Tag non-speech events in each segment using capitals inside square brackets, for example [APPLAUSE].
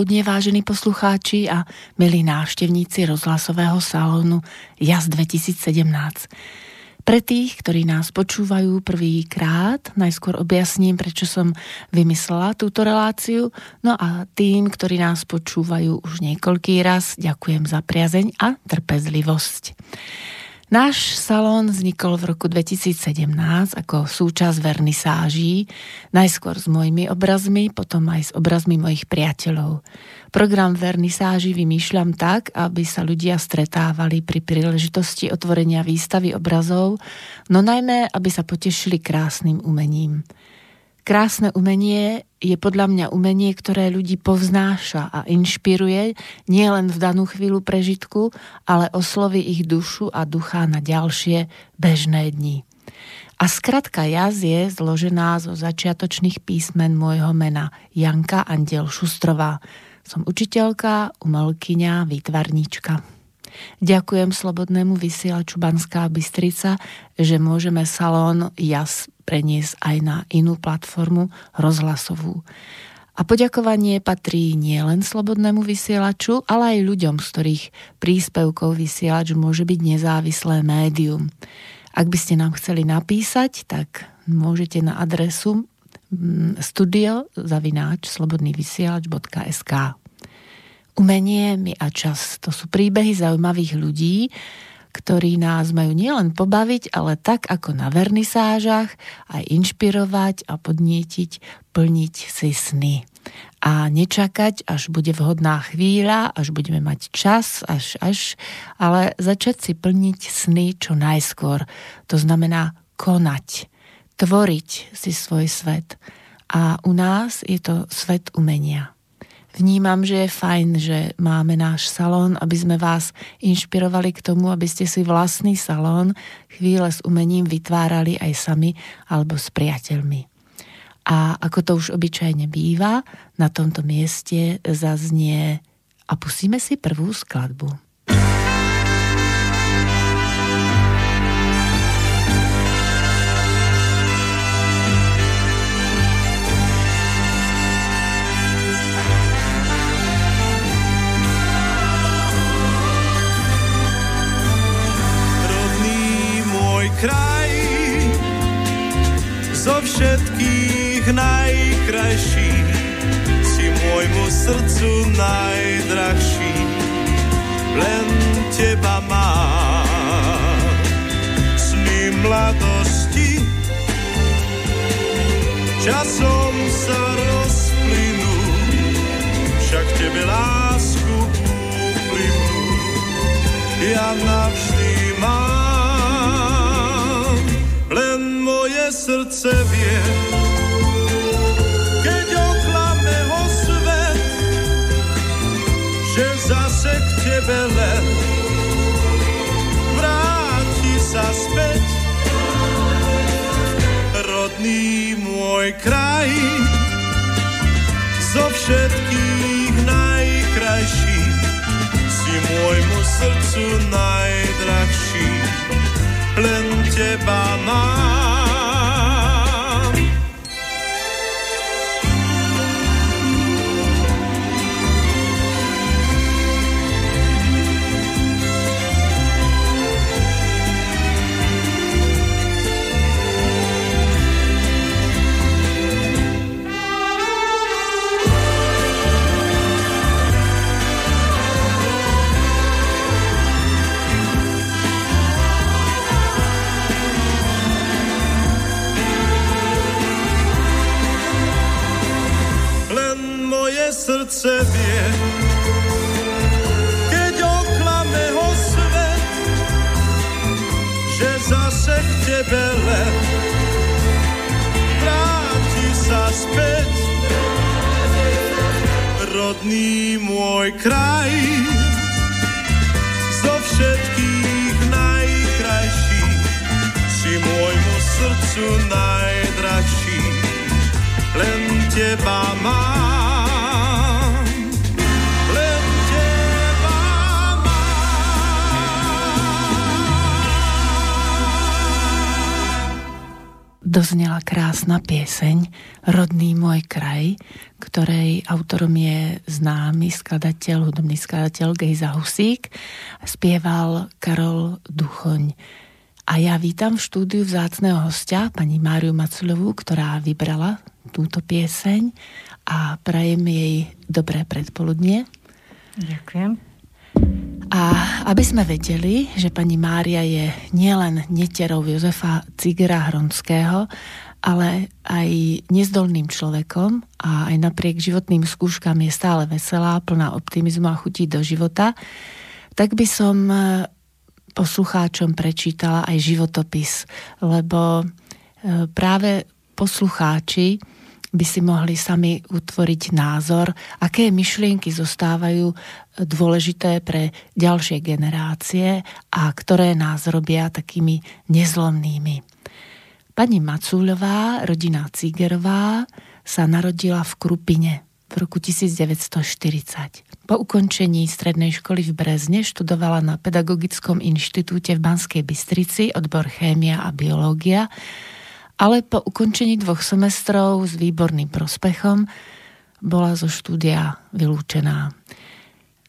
Predpoludnie, vážení poslucháči a milí návštevníci rozhlasového salónu JAS 2017. Pre tých, ktorí nás počúvajú prvýkrát, najskôr objasním, prečo som vymyslela túto reláciu. No a tým, ktorí nás počúvajú už niekoľký raz, ďakujem za priazeň a trpezlivosť. Náš salón vznikol v roku 2017 ako súčasť vernisáží, najskôr s mojimi obrazmi, potom aj s obrazmi mojich priateľov. Program vernisáží vymýšľam tak, aby sa ľudia stretávali pri príležitosti otvorenia výstavy obrazov, no najmä, aby sa potešili krásnym umením. Krásne umenie je podľa mňa umenie, ktoré ľudí povznáša a inšpiruje nielen v danú chvíľu prežitku, ale osloví ich dušu a ducha na ďalšie bežné dni. A skratka jaz je zložená zo začiatočných písmen môjho mena Janka Andiel Šustrová. Som učiteľka, umelkyňa, výtvarníčka. Ďakujem Slobodnému vysielaču Banská Bystrica, že môžeme salón JAS preniesť aj na inú platformu rozhlasovú. A poďakovanie patrí nielen slobodnému vysielaču, ale aj ľuďom, z ktorých príspevkov vysielač môže byť nezávislé médium. Ak by ste nám chceli napísať, tak môžete na adresu mm, studio zavináč slobodnývysielač.sk Umenie, my a čas. To sú príbehy zaujímavých ľudí, ktorí nás majú nielen pobaviť, ale tak ako na vernisážach aj inšpirovať a podnietiť, plniť si sny. A nečakať, až bude vhodná chvíľa, až budeme mať čas, až, až, ale začať si plniť sny čo najskôr. To znamená konať, tvoriť si svoj svet. A u nás je to svet umenia vnímam, že je fajn, že máme náš salón, aby sme vás inšpirovali k tomu, aby ste si vlastný salón chvíle s umením vytvárali aj sami alebo s priateľmi. A ako to už obyčajne býva, na tomto mieste zaznie a pustíme si prvú skladbu. Kraj. Zo všetkých najkrajší si môjmu srdcu najdrahší. Len teba má sny mladosti. Časom sa rozplynú však tebe lásku uplynú. Ja navždy srdce vie, keď oklame ho svet, že zase k tebe len vráti sa späť. Rodný môj kraj, zo všetkých najkrajší, si môjmu srdcu najdrahší, len teba mám. Srdce vie, keď oklame ho svet, že zase k tebe len vráti sa späť. Rodný môj kraj, zo všetkých najkrajší, si môjmu srdcu najdražší, len teba mám. Doznela krásna pieseň Rodný môj kraj, ktorej autorom je známy skladateľ, hudobný skladateľ Gejza Husík. Spieval Karol Duchoň. A ja vítam v štúdiu vzácného hostia, pani Máriu Maculovú, ktorá vybrala túto pieseň a prajem jej dobré predpoludnie. Ďakujem. A aby sme vedeli, že pani Mária je nielen neterou Jozefa Cigera Hronského, ale aj nezdolným človekom a aj napriek životným skúškam je stále veselá, plná optimizmu a chutí do života, tak by som e, poslucháčom prečítala aj životopis, lebo e, práve poslucháči by si mohli sami utvoriť názor, aké myšlienky zostávajú dôležité pre ďalšie generácie a ktoré nás robia takými nezlomnými. Pani Macúľová, rodina Cigerová, sa narodila v Krupine v roku 1940. Po ukončení strednej školy v Brezne študovala na Pedagogickom inštitúte v Banskej Bystrici odbor chémia a biológia ale po ukončení dvoch semestrov s výborným prospechom bola zo štúdia vylúčená.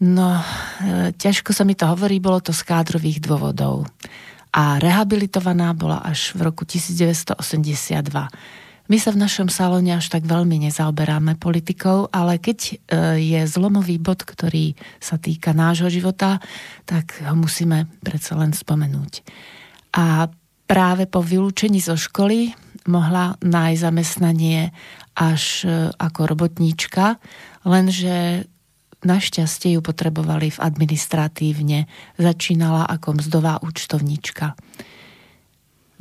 No, e, ťažko sa mi to hovorí, bolo to z kádrových dôvodov. A rehabilitovaná bola až v roku 1982. My sa v našom salóne až tak veľmi nezaoberáme politikou, ale keď e, je zlomový bod, ktorý sa týka nášho života, tak ho musíme predsa len spomenúť. A práve po vylúčení zo školy mohla nájsť zamestnanie až e, ako robotníčka, lenže našťastie ju potrebovali v administratívne. Začínala ako mzdová účtovníčka.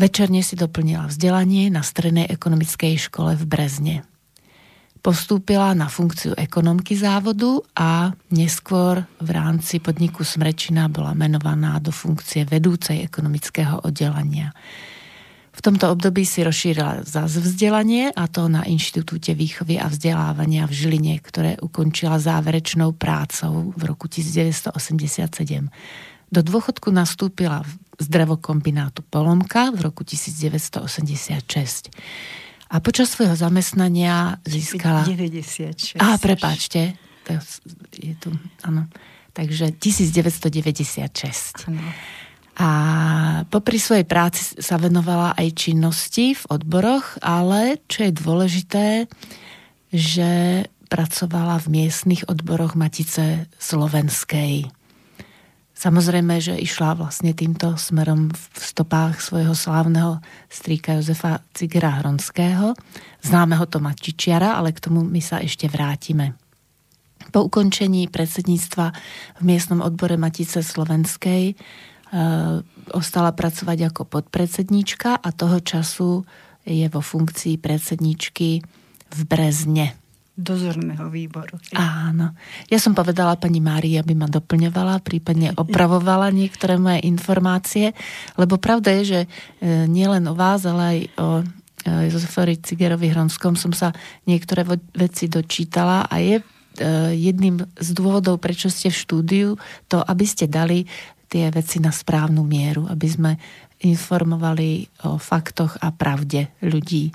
Večerne si doplnila vzdelanie na Strednej ekonomickej škole v Brezne. Postúpila na funkciu ekonomky závodu a neskôr v rámci podniku Smrečina bola menovaná do funkcie vedúcej ekonomického oddelenia. V tomto období si rozšírila zase vzdelanie a to na Inštitúte výchovy a vzdelávania v Žiline, ktoré ukončila záverečnou prácou v roku 1987. Do dôchodku nastúpila z drevokombinátu Polomka v roku 1986 a počas svojho zamestnania získala... 96. Á, prepáčte. To je tu, áno. Takže 1996. Ano. A popri svojej práci sa venovala aj činnosti v odboroch, ale čo je dôležité, že pracovala v miestnych odboroch Matice Slovenskej. Samozrejme, že išla vlastne týmto smerom v stopách svojho slávneho strýka Jozefa Cigera Hronského, známeho Toma Čičiara, ale k tomu my sa ešte vrátime. Po ukončení predsedníctva v miestnom odbore Matice Slovenskej ostala pracovať ako podpredsedníčka a toho času je vo funkcii predsedničky v Brezne dozorného výboru. Áno. Ja som povedala pani Márii, aby ma doplňovala, prípadne opravovala niektoré moje informácie, lebo pravda je, že e, nielen o vás, ale aj o e, Jozefovi Cigerovi Hronskom som sa niektoré veci dočítala a je jedným z dôvodov, prečo ste v štúdiu, to, aby ste dali tie veci na správnu mieru, aby sme informovali o faktoch a pravde ľudí.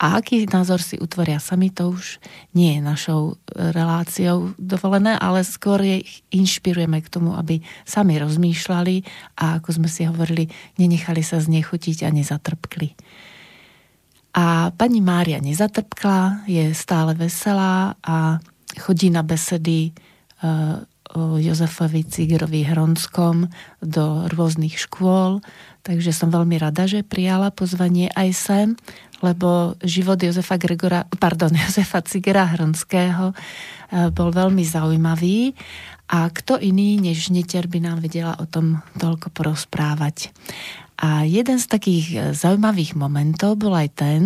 A aký názor si utvoria sami, to už nie je našou reláciou dovolené, ale skôr ich inšpirujeme k tomu, aby sami rozmýšľali a ako sme si hovorili, nenechali sa znechutiť a nezatrpkli. A pani Mária nezatrpkla, je stále veselá a chodí na besedy o Jozefovi Cigerovi Hronskom do rôznych škôl, takže som veľmi rada, že prijala pozvanie aj sem lebo život Jozefa Gregora, pardon, [LAUGHS] Jozefa Cigera Hronského eh, bol veľmi zaujímavý a kto iný než Neter by nám vedela o tom toľko porozprávať. A jeden z takých eh, zaujímavých momentov bol aj ten,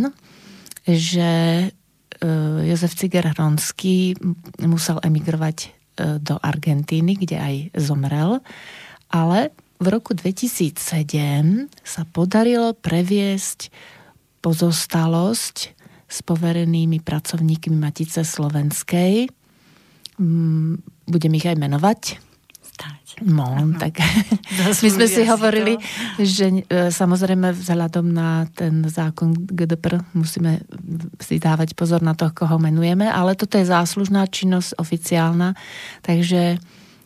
že eh, Jozef Ciger Hronský musel emigrovať do Argentíny, kde aj zomrel, ale v roku 2007 sa podarilo previesť pozostalosť s poverenými pracovníkmi Matice Slovenskej. Mm, budem ich aj menovať. Stať. No, ano. tak [LAUGHS] [LAUGHS] my sme si hovorili, to. že e, samozrejme vzhľadom na ten zákon GDPR musíme si dávať pozor na to, koho menujeme, ale toto je záslužná činnosť oficiálna, takže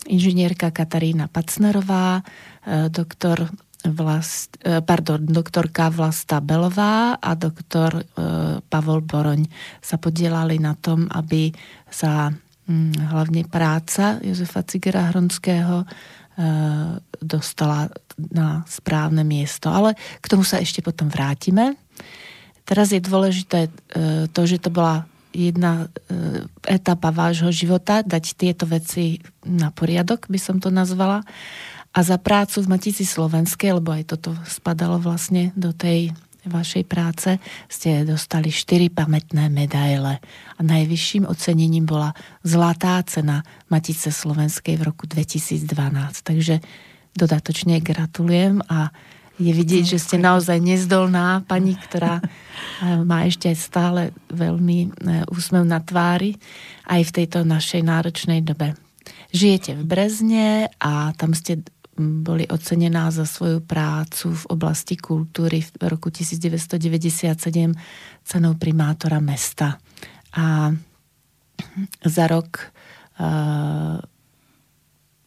inžinierka Katarína Pacnerová, e, doktor Vlast, e, pardon, doktorka Vlasta Belová a doktor Pavol Boroň sa podielali na tom, aby sa hlavne práca Jozefa Cigera Hronského e, dostala na správne miesto. Ale k tomu sa ešte potom vrátime. Teraz je dôležité e, to, že to bola jedna e, etapa vášho života, dať tieto veci na poriadok, by som to nazvala. A za prácu v Matici Slovenskej, lebo aj toto spadalo vlastne do tej vašej práce ste dostali 4 pamätné medaile a najvyšším ocenením bola zlatá cena Matice Slovenskej v roku 2012. Takže dodatočne gratulujem a je vidieť, že ste naozaj nezdolná pani, ktorá [LAUGHS] eh, má ešte stále veľmi eh, úsmev na tvári aj v tejto našej náročnej dobe. Žijete v Brezne a tam ste boli ocenená za svoju prácu v oblasti kultúry v roku 1997 cenou primátora mesta. A za rok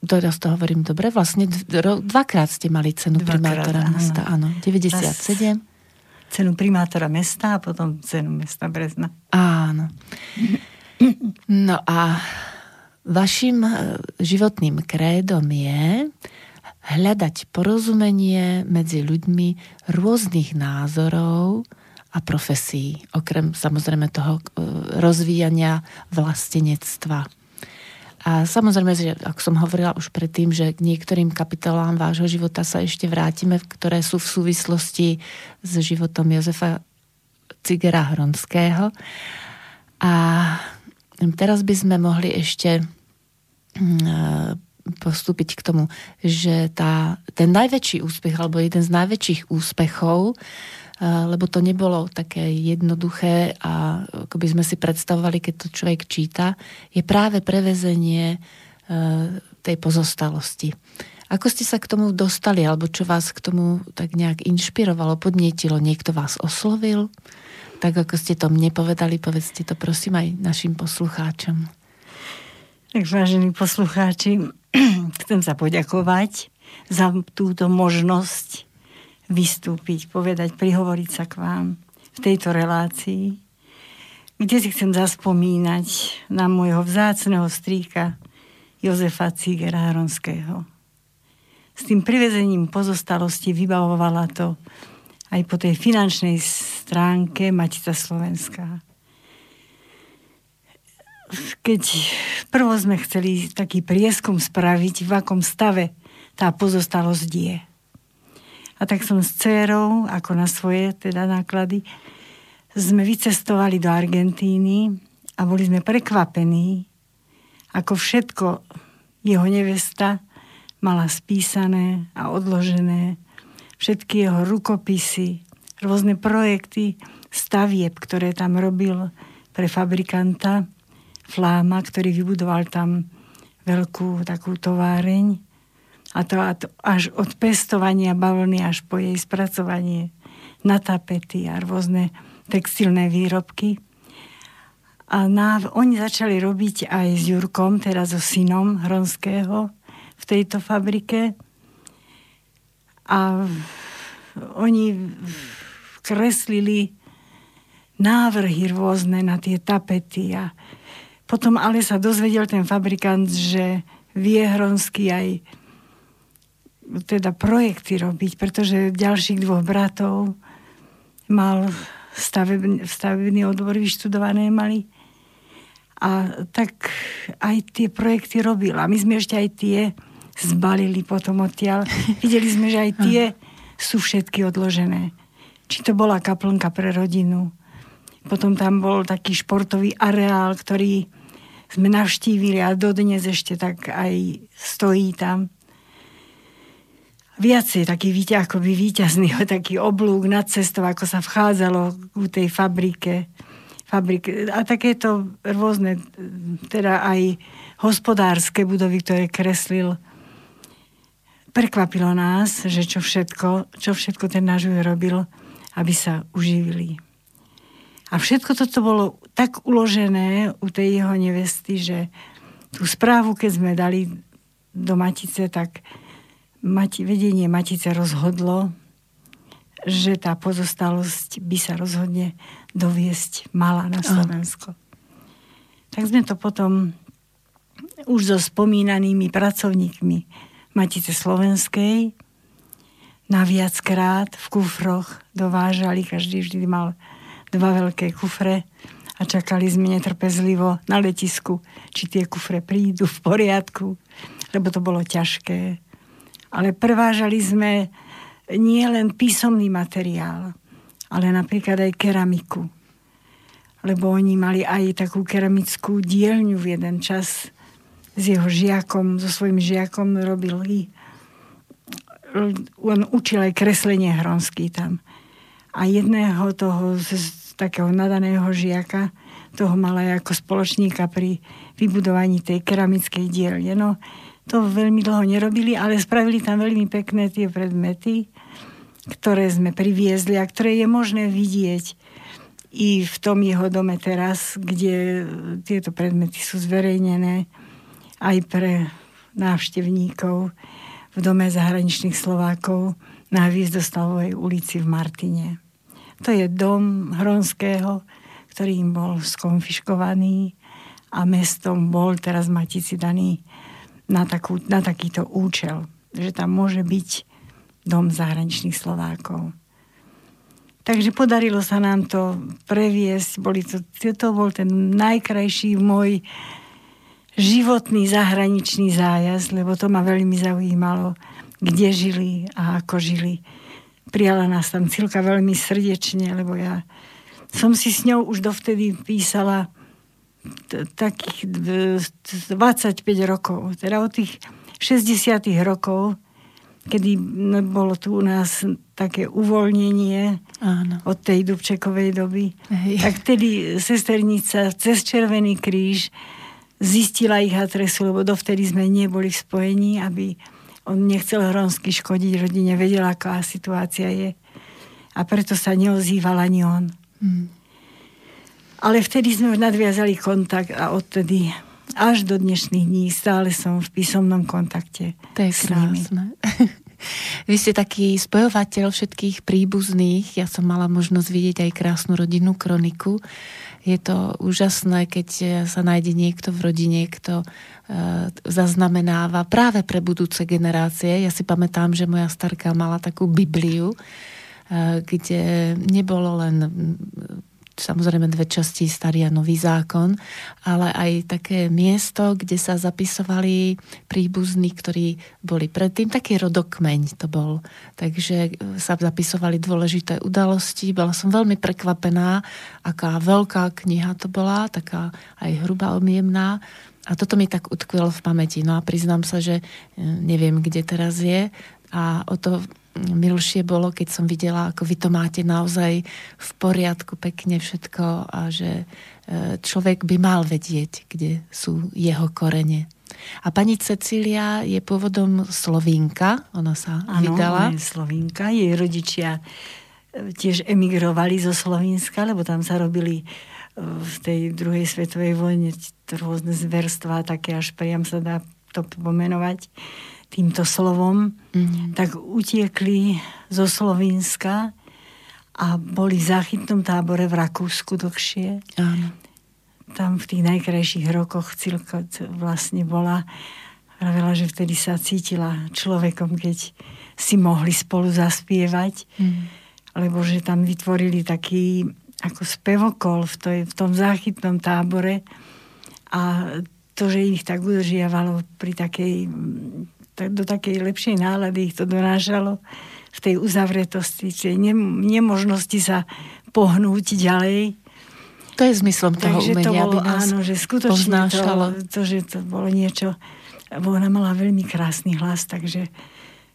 teraz to hovorím dobre, vlastne dvakrát ste mali cenu dvakrát, primátora áno. mesta, áno, 97. Cenu primátora mesta a potom cenu mesta Brezna. Áno. No a vašim e, životným krédom je, hľadať porozumenie medzi ľuďmi rôznych názorov a profesí, okrem samozrejme toho e, rozvíjania vlastenectva. A samozrejme, že ako som hovorila už predtým, že k niektorým kapitolám vášho života sa ešte vrátime, ktoré sú v súvislosti s životom Jozefa Cigera Hronského. A teraz by sme mohli ešte mm, postúpiť k tomu, že tá, ten najväčší úspech, alebo jeden z najväčších úspechov, lebo to nebolo také jednoduché a ako by sme si predstavovali, keď to človek číta, je práve prevezenie tej pozostalosti. Ako ste sa k tomu dostali, alebo čo vás k tomu tak nejak inšpirovalo, podnietilo? Niekto vás oslovil? Tak ako ste to mne povedali, povedzte to prosím aj našim poslucháčom. Tak vážení poslucháči, [CLEARS THROAT] chcem sa poďakovať za túto možnosť vystúpiť, povedať, prihovoriť sa k vám v tejto relácii, kde si chcem zaspomínať na môjho vzácného strýka Jozefa Cigera Haronského. S tým privezením pozostalosti vybavovala to aj po tej finančnej stránke Matica Slovenská keď prvo sme chceli taký prieskum spraviť, v akom stave tá pozostalosť je. A tak som s dcerou, ako na svoje teda náklady, sme vycestovali do Argentíny a boli sme prekvapení, ako všetko jeho nevesta mala spísané a odložené, všetky jeho rukopisy, rôzne projekty, stavieb, ktoré tam robil pre fabrikanta Fláma, ktorý vybudoval tam veľkú takú továreň. A to, až od pestovania bavlny až po jej spracovanie na tapety a rôzne textilné výrobky. A na, oni začali robiť aj s Jurkom, teda so synom Hronského v tejto fabrike. A oni kreslili návrhy rôzne na tie tapety a potom ale sa dozvedel ten fabrikant, že vie Hronsky aj teda projekty robiť, pretože ďalších dvoch bratov mal stavebný, stavebný odbor vyštudované mali. A tak aj tie projekty. A my sme ešte aj tie zbalili potom odtiaľ. Videli sme, že aj tie sú všetky odložené. Či to bola kaplnka pre rodinu. Potom tam bol taký športový areál, ktorý sme navštívili a dodnes ešte tak aj stojí tam. Viacej taký akoby výťazný, [LAUGHS] taký oblúk nad cestou, ako sa vchádzalo ku tej fabrike. fabrike. A takéto rôzne, teda aj hospodárske budovy, ktoré kreslil prekvapilo nás, že čo všetko, čo všetko ten náš robil, aby sa uživili. A všetko toto bolo tak uložené u tej jeho nevesty, že tú správu, keď sme dali do Matice, tak mati, vedenie Matice rozhodlo, že tá pozostalosť by sa rozhodne doviesť mala na Slovensko. Tak sme to potom už so spomínanými pracovníkmi Matice Slovenskej na viackrát v kufroch dovážali, každý vždy mal dva veľké kufre a čakali sme netrpezlivo na letisku, či tie kufre prídu v poriadku, lebo to bolo ťažké. Ale prevážali sme nie len písomný materiál, ale napríklad aj keramiku. Lebo oni mali aj takú keramickú dielňu v jeden čas s jeho žiakom, so svojím žiakom robili on učil aj kreslenie hronský tam. A jedného toho z takého nadaného žiaka, toho mal aj ako spoločníka pri vybudovaní tej keramickej dielne. No, to veľmi dlho nerobili, ale spravili tam veľmi pekné tie predmety, ktoré sme priviezli a ktoré je možné vidieť i v tom jeho dome teraz, kde tieto predmety sú zverejnené aj pre návštevníkov v Dome zahraničných Slovákov na Hviezdostavovej ulici v Martine. To je dom Hronského, ktorý im bol skonfiškovaný a mestom bol teraz Matici daný na, takú, na takýto účel, že tam môže byť dom zahraničných Slovákov. Takže podarilo sa nám to previesť. Boli to, to bol ten najkrajší môj životný zahraničný zájazd, lebo to ma veľmi zaujímalo, kde žili a ako žili. Prijala nás tam Cilka veľmi srdečne, lebo ja som si s ňou už dovtedy písala t- takých 25 rokov, teda od tých 60 rokov, kedy bolo tu u nás také uvoľnenie Áno. od tej Dubčekovej doby, Hej. tak vtedy sesternica cez Červený kríž zistila ich adresu, lebo dovtedy sme neboli v spojení, aby on nechcel Hronsky škodiť rodine, vedel, aká situácia je. A preto sa neozýval ani on. Hmm. Ale vtedy sme nadviazali kontakt a odtedy až do dnešných dní stále som v písomnom kontakte to je krásne. [LAUGHS] Vy ste taký spojovateľ všetkých príbuzných. Ja som mala možnosť vidieť aj krásnu rodinnú kroniku je to úžasné, keď sa nájde niekto v rodine, kto e, zaznamenáva práve pre budúce generácie. Ja si pamätám, že moja starka mala takú Bibliu, e, kde nebolo len samozrejme dve časti, starý a nový zákon, ale aj také miesto, kde sa zapisovali príbuzní, ktorí boli predtým, taký rodokmeň to bol. Takže e, sa zapisovali dôležité udalosti. Bola som veľmi prekvapená, aká veľká kniha to bola, taká aj hrubá, objemná. A toto mi tak utkvelo v pamäti. No a priznám sa, že e, neviem, kde teraz je. A o to milšie bolo, keď som videla, ako vy to máte naozaj v poriadku, pekne všetko a že e, človek by mal vedieť, kde sú jeho korene. A pani Cecília je pôvodom Slovínka, ona sa ano, vydala. Áno, je Slovínka, jej rodičia e, tiež emigrovali zo Slovínska, lebo tam sa robili e, v tej druhej svetovej vojne rôzne zverstva, také až priam sa dá to pomenovať týmto slovom, mm. tak utiekli zo Slovenska a boli v záchytnom tábore v Rakúsku dlhšie. Áno. Tam v tých najkrajších rokoch Cilko vlastne bola. Pravila, že vtedy sa cítila človekom, keď si mohli spolu zaspievať. Mm. Lebo že tam vytvorili taký ako spevokol v, toj, v tom záchytnom tábore a to, že ich tak udržiavalo pri takej do takej lepšej nálady ich to donášalo v tej uzavretosti, ne, nemožnosti sa pohnúť ďalej. To je zmyslom toho Takže umenia, to bolo, aby nás áno, že skutočne to, to, že to bolo niečo, ona mala veľmi krásny hlas, takže,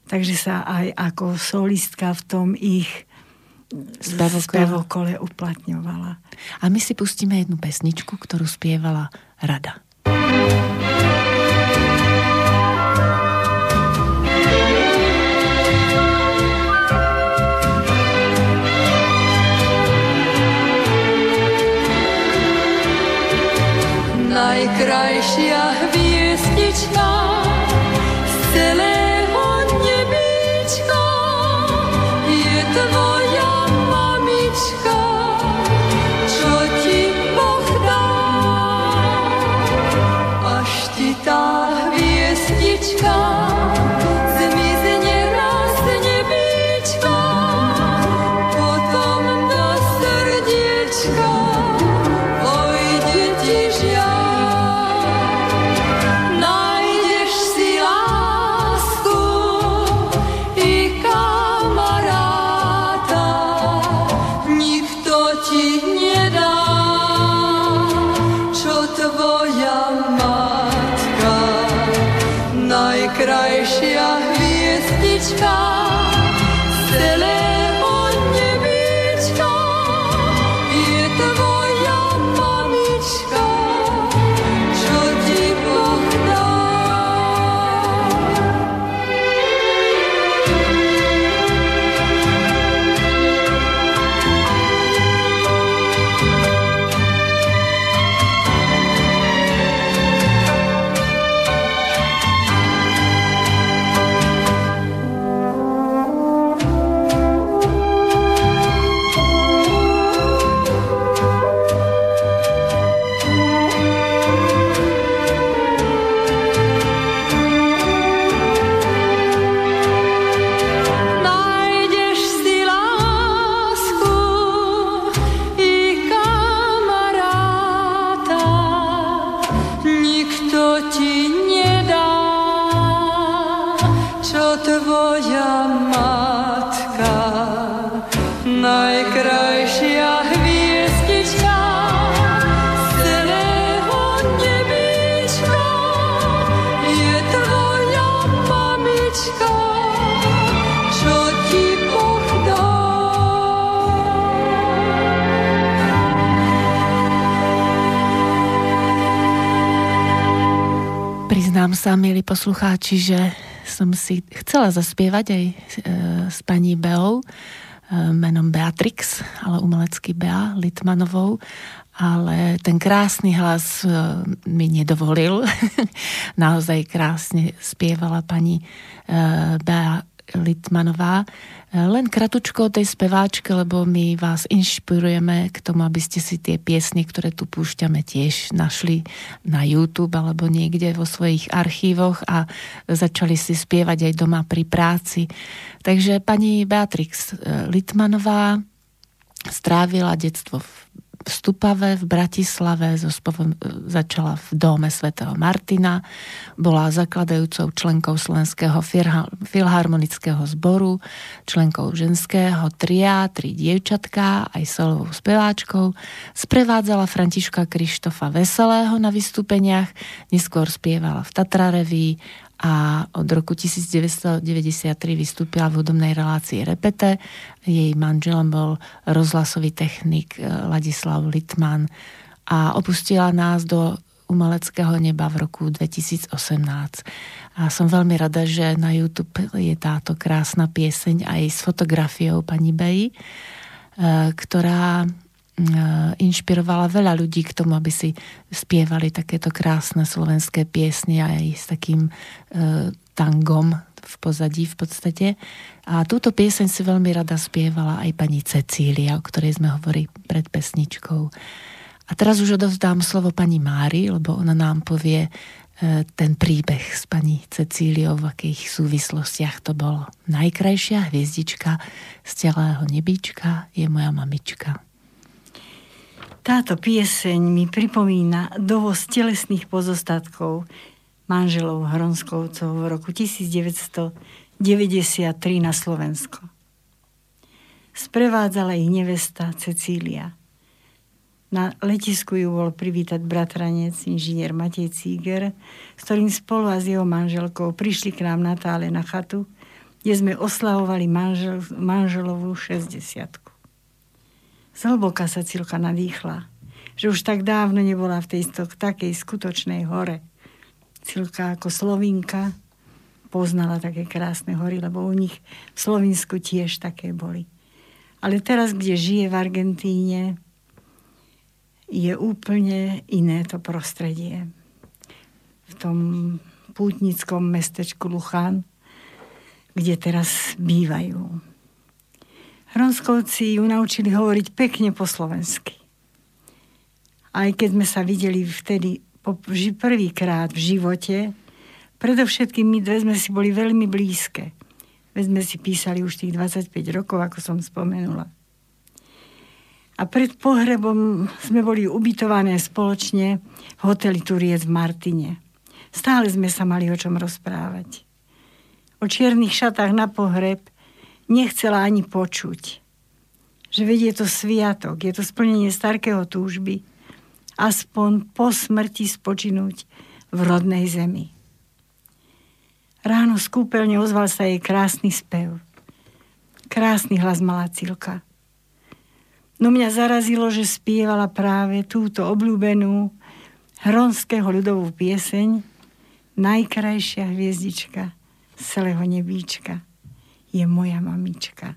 takže sa aj ako solistka v tom ich spevokole uplatňovala. A my si pustíme jednu pesničku, ktorú spievala Rada. thank najkrajšia hviezdička z celého nebíčka je tvoja sa, milí poslucháči, že som si chcela zaspievať aj e, s pani Beou, e, menom Beatrix, ale umelecký Bea Litmanovou, ale ten krásny hlas e, mi nedovolil. [LAUGHS] Naozaj krásne spievala pani e, Bea Litmanová. Len kratučko o tej speváčke, lebo my vás inšpirujeme k tomu, aby ste si tie piesny, ktoré tu púšťame, tiež našli na YouTube alebo niekde vo svojich archívoch a začali si spievať aj doma pri práci. Takže pani Beatrix Litmanová strávila detstvo v v Stupave v Bratislave spovom, začala v dome svätého Martina, bola zakladajúcou členkou Slovenského filharmonického zboru, členkou ženského tria, tri dievčatká, aj solovou speváčkou, sprevádzala Františka Krištofa Veselého na vystúpeniach, neskôr spievala v Tatrareví a od roku 1993 vystúpila v hudobnej relácii Repete. Jej manželom bol rozhlasový technik eh, Ladislav Litman a opustila nás do umeleckého neba v roku 2018. A som veľmi rada, že na YouTube je táto krásna pieseň aj s fotografiou pani Bej, eh, ktorá inšpirovala veľa ľudí k tomu, aby si spievali takéto krásne slovenské piesne aj s takým e, tangom v pozadí v podstate. A túto pieseň si veľmi rada spievala aj pani Cecília, o ktorej sme hovorili pred pesničkou. A teraz už odovzdám slovo pani Mári, lebo ona nám povie e, ten príbeh s pani Cecíliou, v akých súvislostiach to bolo. Najkrajšia hviezdička z celého nebíčka je moja mamička. Táto pieseň mi pripomína dovoz telesných pozostatkov manželov Hronskovcov v roku 1993 na Slovensko. Sprevádzala ich nevesta Cecília. Na letisku ju bol privítať bratranec, inžinier Matej Cíger, s ktorým spolu a s jeho manželkou prišli k nám na tále na chatu, kde sme oslavovali manžel, manželovú 60 Zhlboka sa Cilka nadýchla, že už tak dávno nebola v tejto takej skutočnej hore. Cilka ako Slovinka poznala také krásne hory, lebo u nich v Slovinsku tiež také boli. Ale teraz, kde žije v Argentíne, je úplne iné to prostredie. v tom pútnickom mestečku Luchán, kde teraz bývajú. Hronskovci ju naučili hovoriť pekne po slovensky. Aj keď sme sa videli vtedy prvýkrát v živote, predovšetkým my dve sme si boli veľmi blízke. Veď sme si písali už tých 25 rokov, ako som spomenula. A pred pohrebom sme boli ubytované spoločne v hoteli Turiec v Martine. Stále sme sa mali o čom rozprávať. O čiernych šatách na pohreb nechcela ani počuť. Že vedie to sviatok, je to splnenie starkého túžby, aspoň po smrti spočinúť v rodnej zemi. Ráno z kúpeľne ozval sa jej krásny spev. Krásny hlas mala Cilka. No mňa zarazilo, že spievala práve túto obľúbenú hronského ľudovú pieseň Najkrajšia hviezdička z celého nebíčka je moja mamička.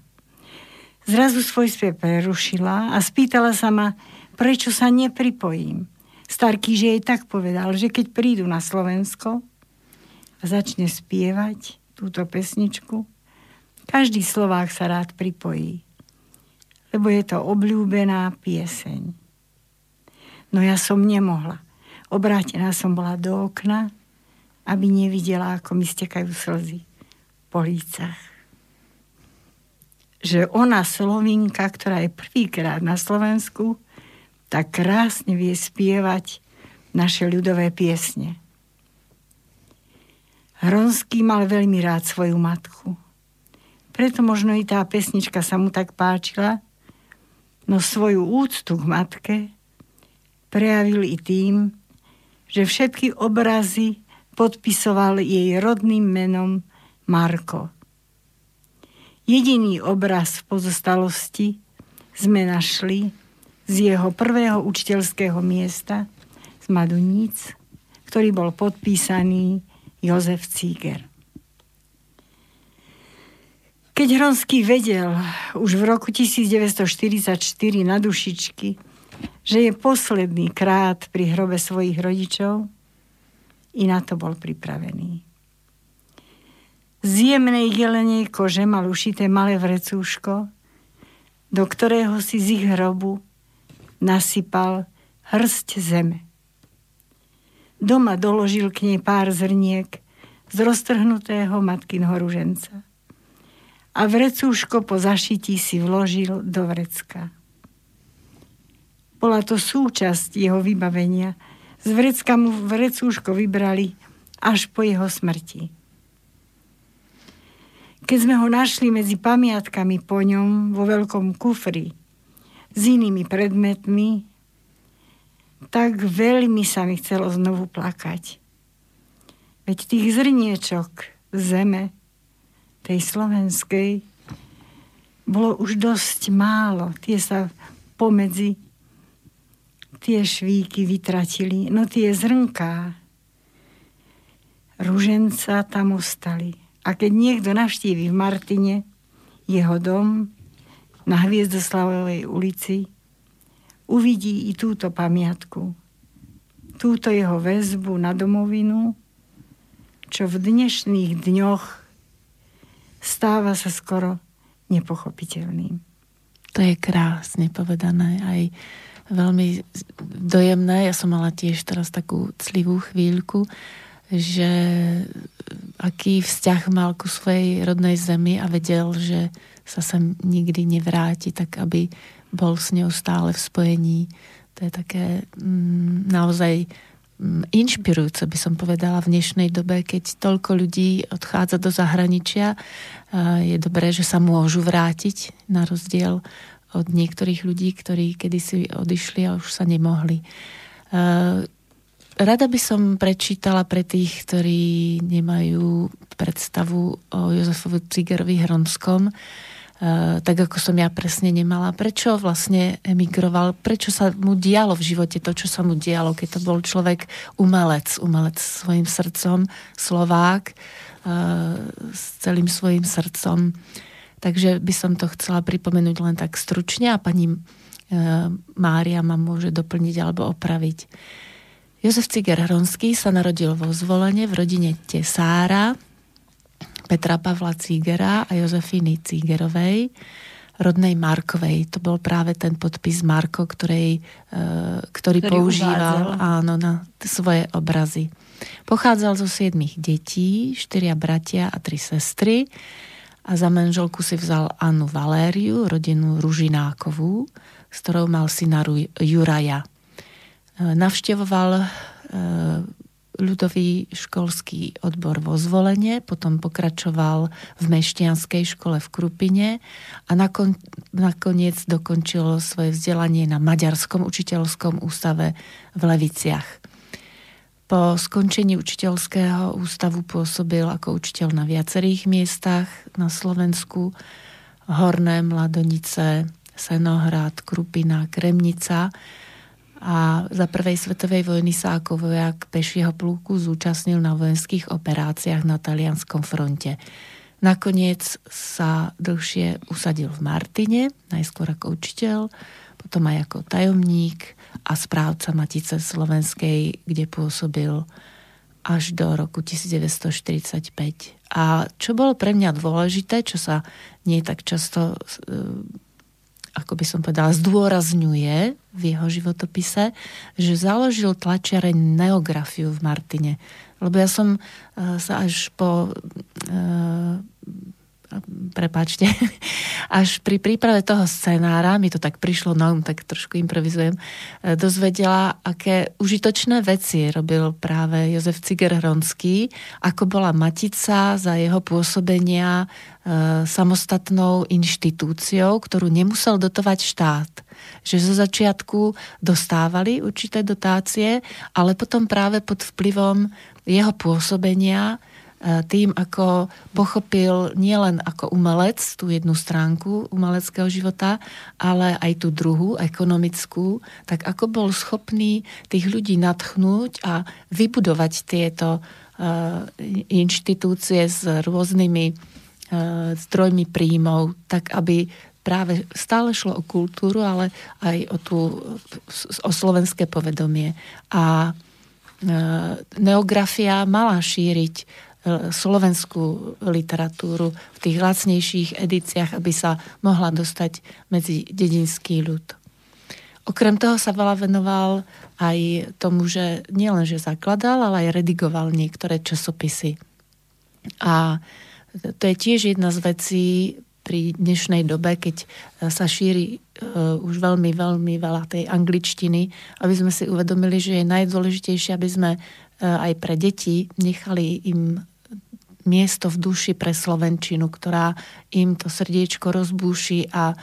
Zrazu svoj spev prerušila a spýtala sa ma, prečo sa nepripojím. Starký, že jej tak povedal, že keď prídu na Slovensko a začne spievať túto pesničku, každý Slovák sa rád pripojí lebo je to obľúbená pieseň. No ja som nemohla. Obrátená som bola do okna, aby nevidela, ako mi stekajú slzy po lícach. Že ona, Slovinka, ktorá je prvýkrát na Slovensku, tak krásne vie spievať naše ľudové piesne. Hronský mal veľmi rád svoju matku. Preto možno i tá pesnička sa mu tak páčila, no svoju úctu k matke prejavil i tým, že všetky obrazy podpisoval jej rodným menom Marko. Jediný obraz v pozostalosti sme našli z jeho prvého učiteľského miesta z Maduníc, ktorý bol podpísaný Jozef Cíger. Keď Hronský vedel už v roku 1944 na dušičky, že je posledný krát pri hrobe svojich rodičov, i na to bol pripravený. Z jemnej jelenej kože mal ušité malé vrecúško, do ktorého si z ich hrobu nasypal hrst zeme. Doma doložil k nej pár zrniek z roztrhnutého matkinho ruženca a vrecúško po zašití si vložil do vrecka. Bola to súčasť jeho vybavenia. Z vrecka mu vrecúško vybrali až po jeho smrti. Keď sme ho našli medzi pamiatkami po ňom vo veľkom kufri s inými predmetmi, tak veľmi sa mi chcelo znovu plakať. Veď tých zrniečok zeme tej slovenskej bolo už dosť málo. Tie sa pomedzi tie švíky vytratili. No tie zrnká ruženca tam ostali. A keď niekto navštíví v Martine jeho dom na Hviezdoslavovej ulici, uvidí i túto pamiatku, túto jeho väzbu na domovinu, čo v dnešných dňoch stáva sa skoro nepochopiteľným. To je krásne povedané, aj veľmi dojemné. Ja som mala tiež teraz takú clivú chvíľku, že aký vzťah mal ku svojej rodnej zemi a vedel, že sa sem nikdy nevráti, tak aby bol s ňou stále v spojení. To je také mm, naozaj Mm, inšpirujúce, by som povedala, v dnešnej dobe, keď toľko ľudí odchádza do zahraničia. Je dobré, že sa môžu vrátiť na rozdiel od niektorých ľudí, ktorí kedysi odišli a už sa nemohli. Rada by som prečítala pre tých, ktorí nemajú predstavu o Jozefovi Cigerovi Hronskom, Eh, tak ako som ja presne nemala. Prečo vlastne emigroval? Prečo sa mu dialo v živote to, čo sa mu dialo, keď to bol človek umelec, umelec svojim srdcom, Slovák, eh, s celým svojim srdcom. Takže by som to chcela pripomenúť len tak stručne a pani eh, Mária ma môže doplniť alebo opraviť. Jozef Ciger Hronský sa narodil vo zvolenie v rodine Tesára, Petra Pavla Cígera a Jozefiny Cígerovej, rodnej Markovej. To bol práve ten podpis Marko, ktorej, e, ktorý, ktorý používal áno, na svoje obrazy. Pochádzal zo siedmých detí, štyria bratia a tri sestry a za manželku si vzal Annu Valériu, rodinu Ružinákovú, s ktorou mal syna Juraja. Navštevoval ľudový školský odbor vo zvolenie, potom pokračoval v Mešťanskej škole v Krupine a nakon, nakoniec dokončil svoje vzdelanie na Maďarskom učiteľskom ústave v Leviciach. Po skončení učiteľského ústavu pôsobil ako učiteľ na viacerých miestach na Slovensku, Horné, Mladonice, Senohrad, Krupina, Kremnica, a za prvej svetovej vojny sa ako vojak pešieho pluku zúčastnil na vojenských operáciách na talianskom fronte. Nakoniec sa dlhšie usadil v Martine, najskôr ako učiteľ, potom aj ako tajomník a správca Matice Slovenskej, kde pôsobil až do roku 1945. A čo bolo pre mňa dôležité, čo sa nie tak často ako by som povedala, zdôrazňuje v jeho životopise, že založil tlačiareň Neografiu v Martine. Lebo ja som uh, sa až po uh, prepáčte, [LAUGHS] až pri príprave toho scenára, mi to tak prišlo na um, tak trošku improvizujem, e, dozvedela, aké užitočné veci robil práve Jozef Ciger-Hronský, ako bola Matica za jeho pôsobenia e, samostatnou inštitúciou, ktorú nemusel dotovať štát. Že zo začiatku dostávali určité dotácie, ale potom práve pod vplyvom jeho pôsobenia tým, ako pochopil nielen ako umelec tú jednu stránku umeleckého života, ale aj tú druhú, ekonomickú, tak ako bol schopný tých ľudí natchnúť a vybudovať tieto uh, inštitúcie s rôznymi uh, zdrojmi príjmov, tak aby práve stále šlo o kultúru, ale aj o, tú, o slovenské povedomie. A neografia mala šíriť E, slovenskú literatúru v tých lacnejších edíciách, aby sa mohla dostať medzi dedinský ľud. Okrem toho sa veľa venoval aj tomu, že nielen, že zakladal, ale aj redigoval niektoré časopisy. A to je tiež jedna z vecí pri dnešnej dobe, keď sa šíri uh, už veľmi, veľmi veľa tej angličtiny, aby sme si uvedomili, že je najdôležitejšie, aby sme aj pre deti nechali im miesto v duši pre Slovenčinu, ktorá im to srdiečko rozbúši a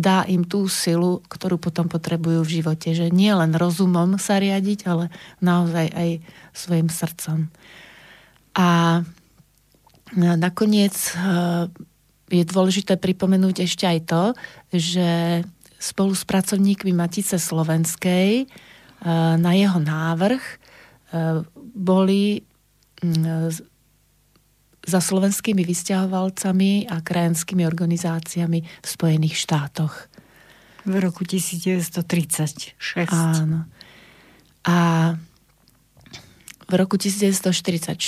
dá im tú silu, ktorú potom potrebujú v živote. Že nie len rozumom sa riadiť, ale naozaj aj svojim srdcom. A nakoniec eh, je dôležité pripomenúť ešte aj to, že spolu s pracovníkmi Matice Slovenskej eh, na jeho návrh eh, boli mm, za slovenskými vysťahovalcami a krajanskými organizáciami v Spojených štátoch. V roku 1936. Áno. A v roku 1944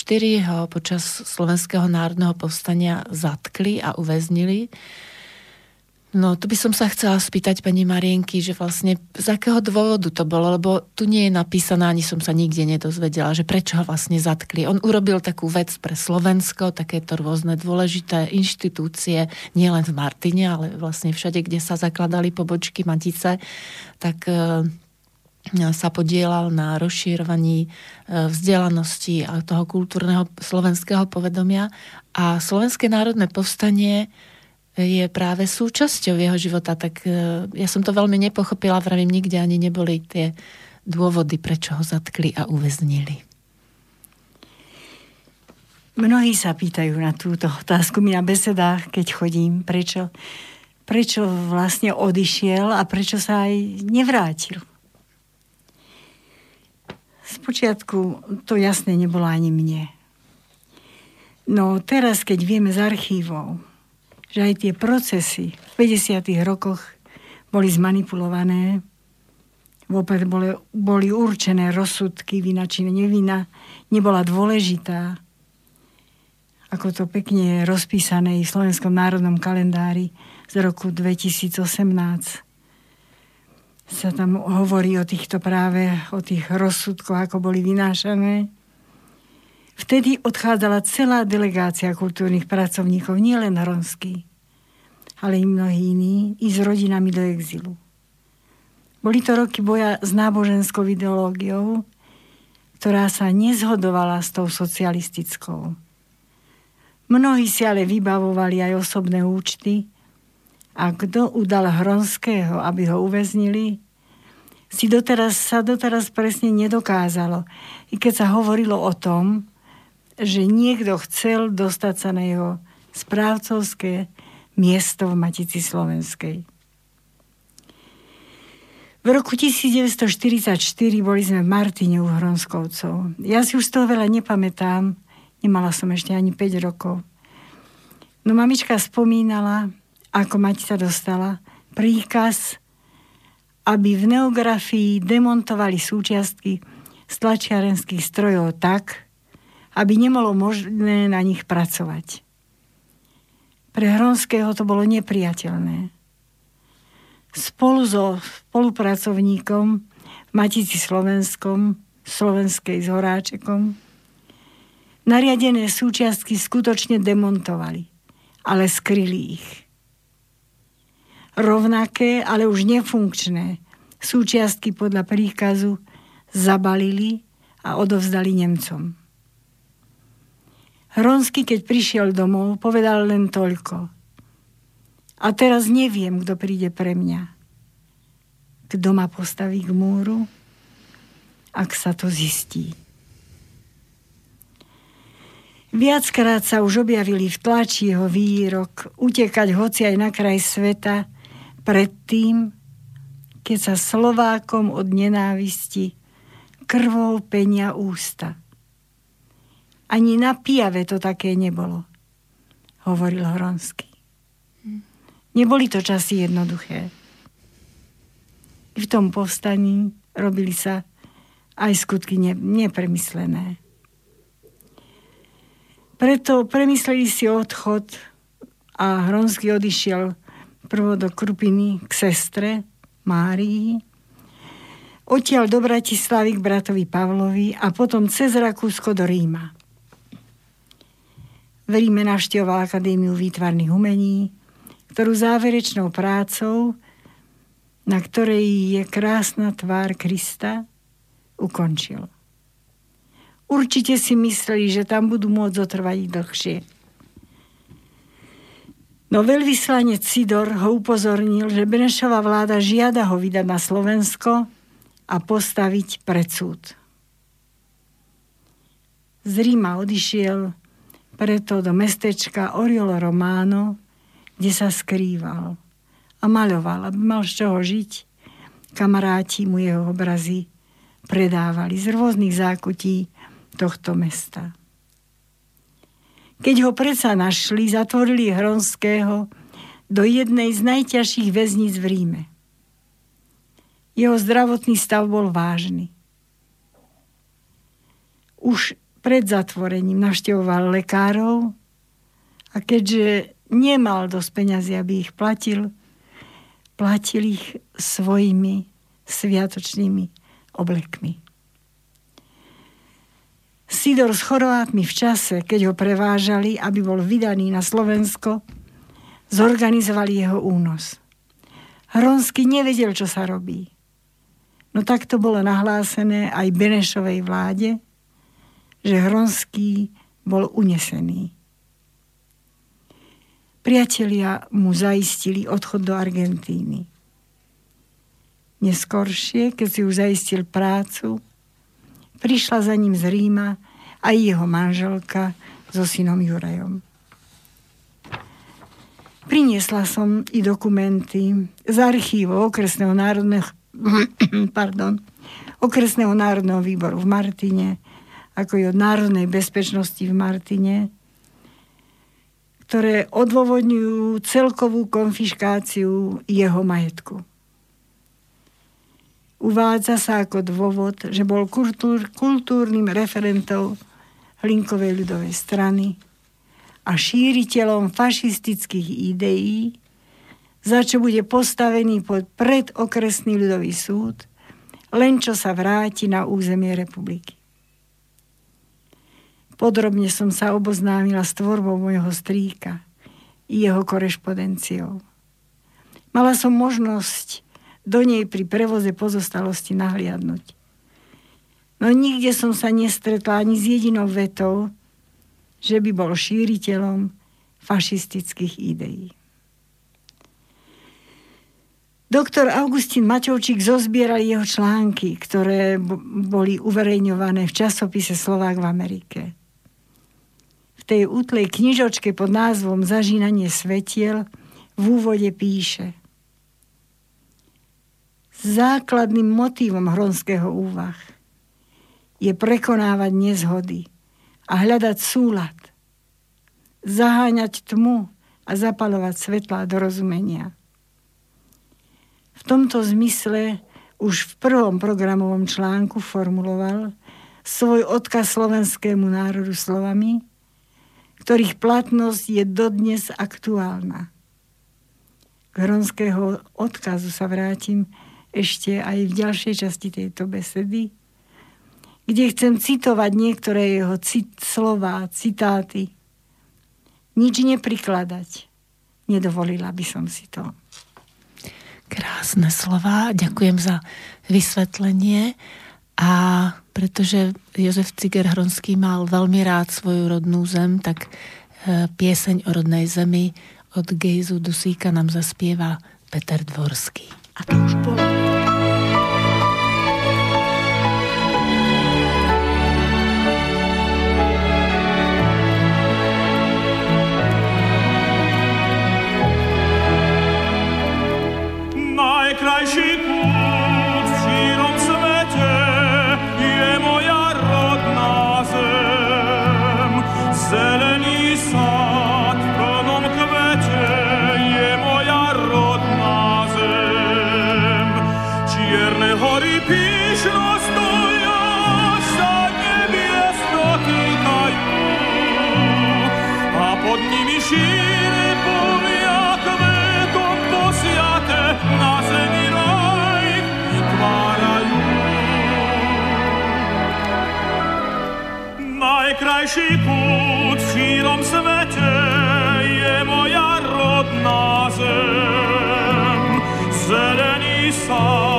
ho počas Slovenského národného povstania zatkli a uväznili No, tu by som sa chcela spýtať pani Marienky, že vlastne z akého dôvodu to bolo, lebo tu nie je napísané, ani som sa nikde nedozvedela, že prečo ho vlastne zatkli. On urobil takú vec pre Slovensko, takéto rôzne dôležité inštitúcie, nielen v Martine, ale vlastne všade, kde sa zakladali pobočky Matice, tak e, sa podielal na rozširovaní e, vzdelanosti a toho kultúrneho slovenského povedomia. A Slovenské národné povstanie je práve súčasťou jeho života, tak e, ja som to veľmi nepochopila, vravím, nikde ani neboli tie dôvody, prečo ho zatkli a uväznili. Mnohí sa pýtajú na túto otázku mi na besedách, keď chodím, prečo, prečo vlastne odišiel a prečo sa aj nevrátil. Spočiatku to jasne nebolo ani mne. No teraz, keď vieme z archívov, že aj tie procesy v 50. rokoch boli zmanipulované vopred boli, boli určené rozsudky, vina či nevina, nebola dôležitá. Ako to pekne je rozpísané v Slovenskom národnom kalendári z roku 2018 sa tam hovorí o týchto práve, o tých rozsudkoch, ako boli vynášané. Vtedy odchádzala celá delegácia kultúrnych pracovníkov, nielen ronskí, ale i mnohí iní, i s rodinami do exilu. Boli to roky boja s náboženskou ideológiou, ktorá sa nezhodovala s tou socialistickou. Mnohí si ale vybavovali aj osobné účty a kto udal Hronského, aby ho uväznili, si doteraz, sa doteraz presne nedokázalo. I keď sa hovorilo o tom, že niekto chcel dostať sa na jeho správcovské miesto v Matici Slovenskej. V roku 1944 boli sme v Martine u Hronskovcov. Ja si už z toho veľa nepamätám, nemala som ešte ani 5 rokov. No mamička spomínala, ako mať sa dostala príkaz, aby v neografii demontovali súčiastky z tlačiarenských strojov tak, aby nemalo možné na nich pracovať. Pre Hronského to bolo nepriateľné spolu so spolupracovníkom v Matici Slovenskom, Slovenskej s Horáčekom, nariadené súčiastky skutočne demontovali, ale skryli ich. Rovnaké, ale už nefunkčné súčiastky podľa príkazu zabalili a odovzdali Nemcom. Hronsky, keď prišiel domov, povedal len toľko – a teraz neviem, kto príde pre mňa. Kto ma postaví k múru, ak sa to zistí. Viackrát sa už objavili v tlači jeho výrok utekať hoci aj na kraj sveta predtým, keď sa Slovákom od nenávisti krvou penia ústa. Ani na pijave to také nebolo, hovoril Hronsky. Neboli to časy jednoduché. V tom povstaní robili sa aj skutky ne, nepremyslené. Preto premysleli si odchod a Hronsky odišiel prvo do Krupiny k sestre Márii, odtiaľ do Bratislavy k bratovi Pavlovi a potom cez Rakúsko do Ríma. V Ríme navštevoval Akadémiu výtvarných umení, ktorú záverečnou prácou, na ktorej je krásna tvár Krista, ukončil. Určite si mysleli, že tam budú môcť zotrvať dlhšie. No veľvyslanec Sidor ho upozornil, že Benešová vláda žiada ho vydať na Slovensko a postaviť pred súd. Z Ríma odišiel preto do mestečka Oriolo Romano, kde sa skrýval a maľoval, aby mal z čoho žiť. Kamaráti mu jeho obrazy predávali z rôznych zákutí tohto mesta. Keď ho predsa našli, zatvorili Hronského do jednej z najťažších väzníc v Ríme. Jeho zdravotný stav bol vážny. Už pred zatvorením navštevoval lekárov a keďže nemal dosť peňazí, aby ich platil, platil ich svojimi sviatočnými oblekmi. Sidor s Chorvátmi v čase, keď ho prevážali, aby bol vydaný na Slovensko, zorganizovali jeho únos. Hronsky nevedel, čo sa robí. No tak to bolo nahlásené aj Benešovej vláde, že Hronský bol unesený. Priatelia mu zaistili odchod do Argentíny. Neskoršie, keď si už zaistil prácu, prišla za ním z Ríma aj jeho manželka so synom Jurajom. Priniesla som i dokumenty z archívov okresného národného, [CLEARS THROAT] pardon, okresného národného výboru v Martine, ako i od Národnej bezpečnosti v Martine, ktoré odôvodňujú celkovú konfiškáciu jeho majetku. Uvádza sa ako dôvod, že bol kultúr, kultúrnym referentom Hlinkovej ľudovej strany a šíriteľom fašistických ideí, za čo bude postavený pod predokresný ľudový súd, len čo sa vráti na územie republiky. Podrobne som sa oboznámila s tvorbou môjho strýka i jeho korešpodenciou. Mala som možnosť do nej pri prevoze pozostalosti nahliadnúť. No nikde som sa nestretla ani s jedinou vetou, že by bol šíriteľom fašistických ideí. Doktor Augustín Maťovčík zozbieral jeho články, ktoré boli uverejňované v časopise Slovák v Amerike. V tej útlej knižočke pod názvom Zažínanie svetiel v úvode píše – Základným motívom hronského úvah je prekonávať nezhody a hľadať súlad, zaháňať tmu a zapalovať svetlá dorozumenia. V tomto zmysle už v prvom programovom článku formuloval svoj odkaz slovenskému národu slovami, ktorých platnosť je dodnes aktuálna. K hronského odkazu sa vrátim ešte aj v ďalšej časti tejto besedy, kde chcem citovať niektoré jeho cit, slova, citáty. Nič neprikladať. Nedovolila by som si to. Krásne slova, ďakujem za vysvetlenie. A pretože Jozef Ciger Hronský mal veľmi rád svoju rodnú zem, tak e, pieseň o rodnej zemi od Gejzu Dusíka nám zaspieva Peter Dvorský. A to už bolo. Svete je moja rodná zem. Zelený sad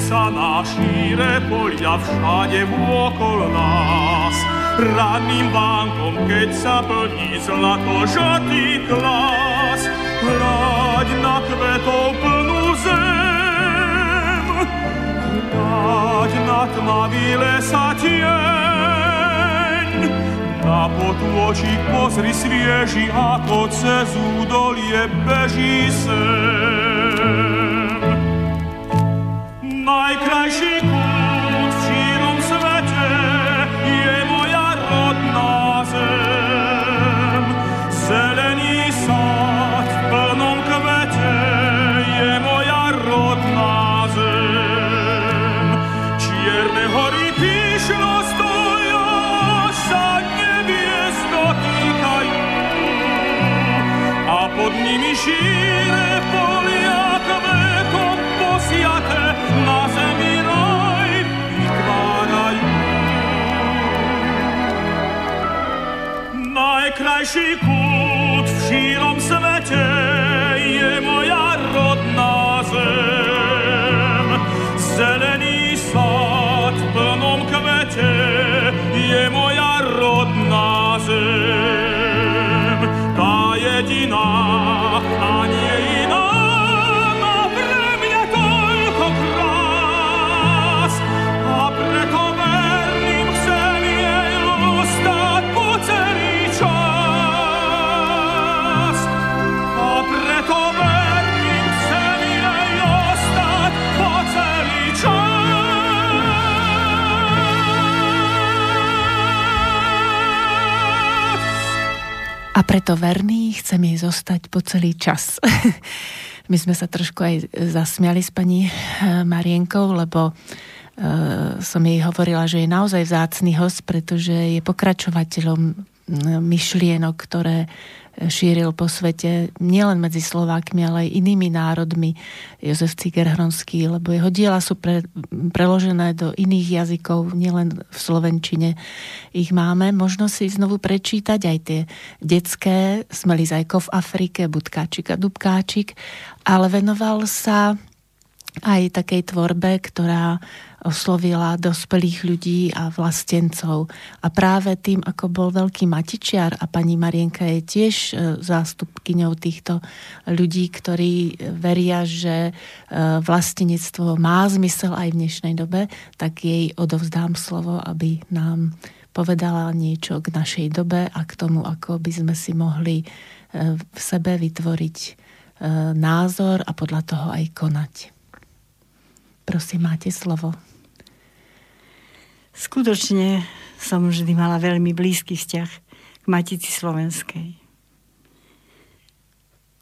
sa na šíre polia všade vôkol nás. Ranným vánkom, keď sa plní zlato žatý klas, hľaď na kvetov plnú zem, hľaď na tmavý lesa tieň, na potôčik pozri svieži, ako cez údolie beží sem najkrajší kút Najkrajší kút v šírom svete je moja rodná zem. Zelený sad v plnom kvete preto verný, chcem jej zostať po celý čas. [LAUGHS] My sme sa trošku aj zasmiali s pani eh, Marienkou, lebo uh, som jej hovorila, že je naozaj vzácný host, pretože je pokračovateľom myšlienok, ktoré šíril po svete, nielen medzi Slovákmi, ale aj inými národmi, Jozef Cigerhronský, lebo jeho diela sú pre, preložené do iných jazykov, nielen v Slovenčine ich máme. Možno si znovu prečítať aj tie detské, Smeli zajko v Afrike, Budkáčik a Dubkáčik, ale venoval sa aj takej tvorbe, ktorá oslovila dospelých ľudí a vlastencov. A práve tým, ako bol veľký matičiar a pani Marienka je tiež e, zástupkyňou týchto ľudí, ktorí veria, že e, vlastenectvo má zmysel aj v dnešnej dobe, tak jej odovzdám slovo, aby nám povedala niečo k našej dobe a k tomu, ako by sme si mohli e, v sebe vytvoriť názor a podľa toho aj konať. Prosím, máte slovo. Skutočne som vždy mala veľmi blízky vzťah k Matici Slovenskej.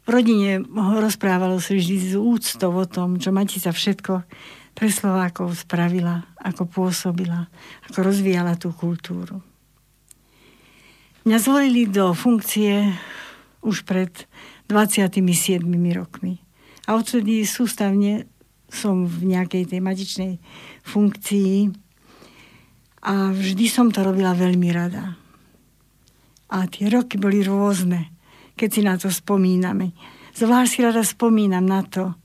V rodine rozprávalo sa vždy z úctou o tom, čo Matica všetko pre Slovákov spravila, ako pôsobila, ako rozvíjala tú kultúru. Mňa zvolili do funkcie už pred 27 rokmi. A odtedy sústavne som v nejakej tej matičnej funkcii a vždy som to robila veľmi rada. A tie roky boli rôzne, keď si na to spomíname. Zvlášť si rada spomínam na to,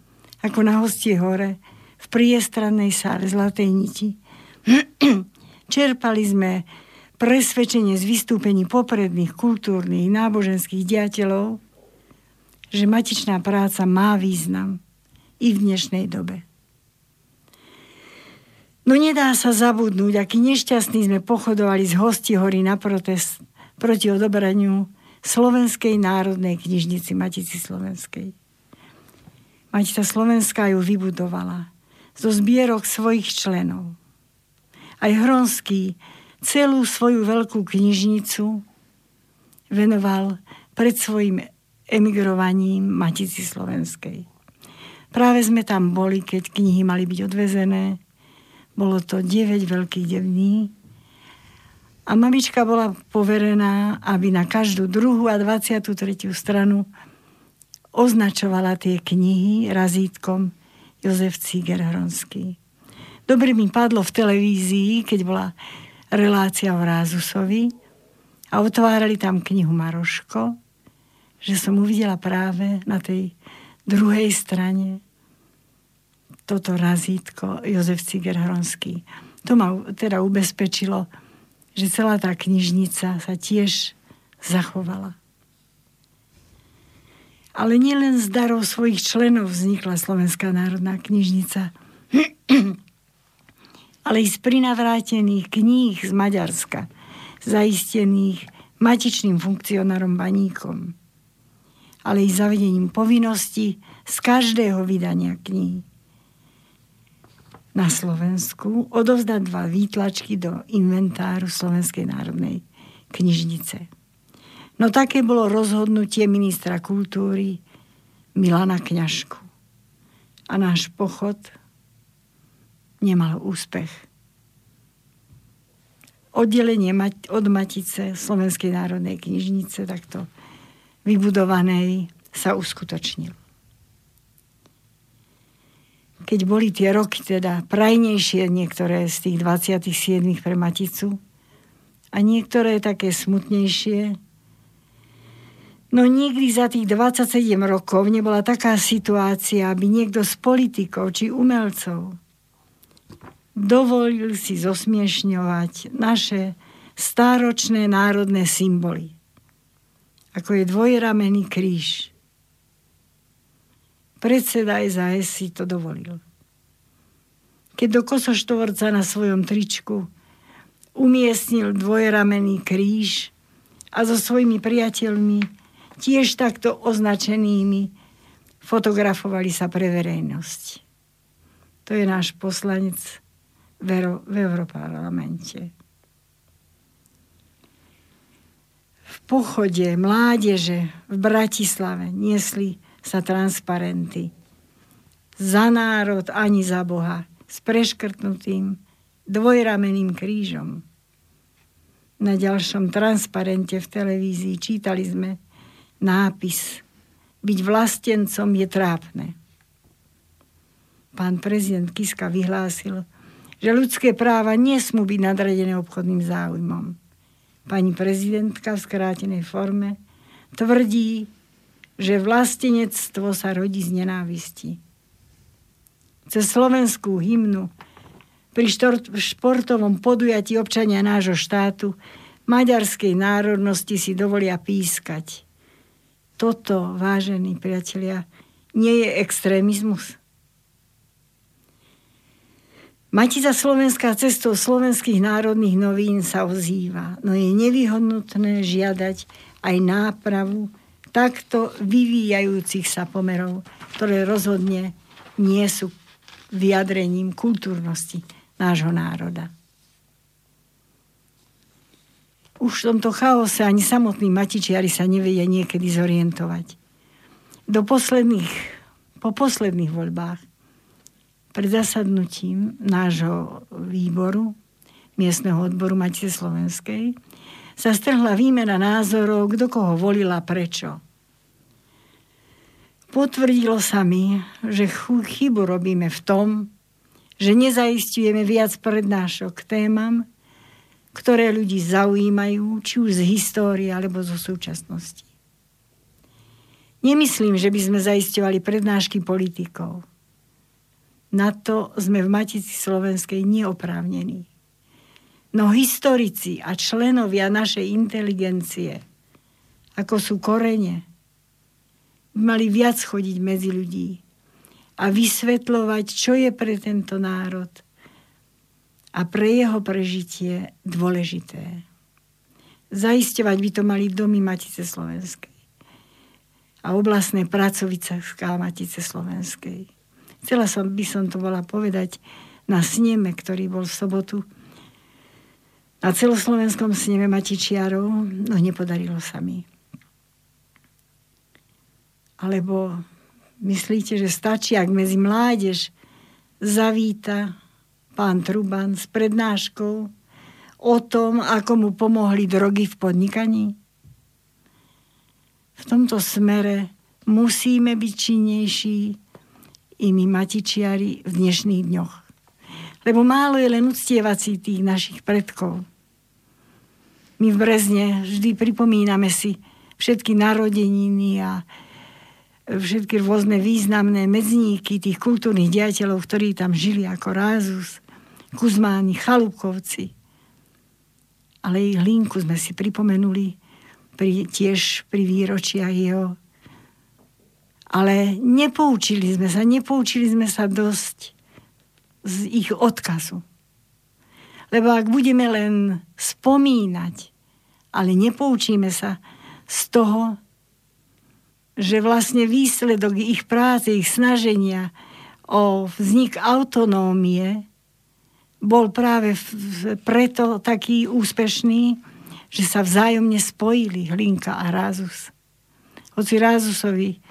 ako na hostie hore, v priestrannej sále Zlatej niti. [CLEARS THROAT] Čerpali sme presvedčenie z vystúpení popredných kultúrnych, náboženských diateľov, že matičná práca má význam i v dnešnej dobe. No nedá sa zabudnúť, aký nešťastný sme pochodovali z hosti hory na protest proti odobraniu Slovenskej národnej knižnici Matici Slovenskej. Matica Slovenská ju vybudovala zo zbierok svojich členov. Aj Hronský celú svoju veľkú knižnicu venoval pred svojim emigrovaním Matici Slovenskej. Práve sme tam boli, keď knihy mali byť odvezené bolo to 9 veľkých devní. A mamička bola poverená, aby na každú druhú a 23. stranu označovala tie knihy razítkom Jozef Ciger Hronský. Dobre mi padlo v televízii, keď bola relácia o Rázusovi a otvárali tam knihu Maroško, že som uvidela práve na tej druhej strane toto razítko Jozef Ciger-Hronský. To ma teda ubezpečilo, že celá tá knižnica sa tiež zachovala. Ale nielen z darov svojich členov vznikla Slovenská národná knižnica, [CLEARS THROAT] ale i z prinavrátených kníh z Maďarska, zaistených matičným funkcionárom Baníkom, ale i zavedením povinnosti z každého vydania kníh na Slovensku odovzdať dva výtlačky do inventáru Slovenskej národnej knižnice. No také bolo rozhodnutie ministra kultúry Milana Kňažku. A náš pochod nemal úspech. Oddelenie od Matice Slovenskej národnej knižnice takto vybudovanej sa uskutočnilo keď boli tie roky teda prajnejšie niektoré z tých 27 pre Maticu a niektoré také smutnejšie, no nikdy za tých 27 rokov nebola taká situácia, aby niekto z politikov či umelcov dovolil si zosmiešňovať naše stáročné národné symboly, ako je dvojramený kríž, Predseda SAS si to dovolil. Keď do kosoštvorca na svojom tričku umiestnil dvojramený kríž a so svojimi priateľmi, tiež takto označenými, fotografovali sa pre verejnosť. To je náš poslanec v Európarlamente. V pochode mládeže v Bratislave niesli sa transparenty. Za národ ani za Boha s preškrtnutým dvojrameným krížom. Na ďalšom transparente v televízii čítali sme nápis Byť vlastencom je trápne. Pán prezident Kiska vyhlásil, že ľudské práva nesmú byť nadradené obchodným záujmom. Pani prezidentka v skrátenej forme tvrdí, že vlastenectvo sa rodí z nenávisti. Cez slovenskú hymnu pri športovom podujatí občania nášho štátu maďarskej národnosti si dovolia pískať. Toto, vážení priatelia, nie je extrémizmus. Matica Slovenská cestou slovenských národných novín sa ozýva, no je nevyhodnutné žiadať aj nápravu takto vyvíjajúcich sa pomerov, ktoré rozhodne nie sú vyjadrením kultúrnosti nášho národa. Už v tomto chaose ani samotní matičiari sa nevedia niekedy zorientovať. Do posledných, po posledných voľbách pred zasadnutím nášho výboru, miestneho odboru Matice Slovenskej, sa strhla výmena názorov, kto koho volila prečo. Potvrdilo sa mi, že chybu robíme v tom, že nezaistujeme viac prednášok témam, ktoré ľudí zaujímajú, či už z histórie alebo zo súčasnosti. Nemyslím, že by sme zaisťovali prednášky politikov. Na to sme v Matici Slovenskej neoprávnení. No historici a členovia našej inteligencie, ako sú korene, mali viac chodiť medzi ľudí, a vysvetľovať, čo je pre tento národ a pre jeho prežitie dôležité. Zaisťovať by to mali domy Matice Slovenskej a oblastné pracovice Matice Slovenskej. Chcela som, by som to bola povedať na sneme, ktorý bol v sobotu na celoslovenskom sneme Matičiarov, no nepodarilo sa mi. Alebo Myslíte, že stačí, ak medzi mládež zavíta pán Truban s prednáškou o tom, ako mu pomohli drogy v podnikaní? V tomto smere musíme byť činnejší i my matičiari v dnešných dňoch. Lebo málo je len uctievací tých našich predkov. My v Brezne vždy pripomíname si všetky narodeniny a všetky rôzne významné medzníky tých kultúrnych diateľov, ktorí tam žili ako Rázus, Kuzmáni, Chalúkovci. Ale ich linku sme si pripomenuli pri, tiež pri výročiach jeho. Ale nepoučili sme sa, nepoučili sme sa dosť z ich odkazu. Lebo ak budeme len spomínať, ale nepoučíme sa z toho, že vlastne výsledok ich práce, ich snaženia o vznik autonómie bol práve preto taký úspešný, že sa vzájomne spojili Hlinka a Rázus. Hoci Rázusovi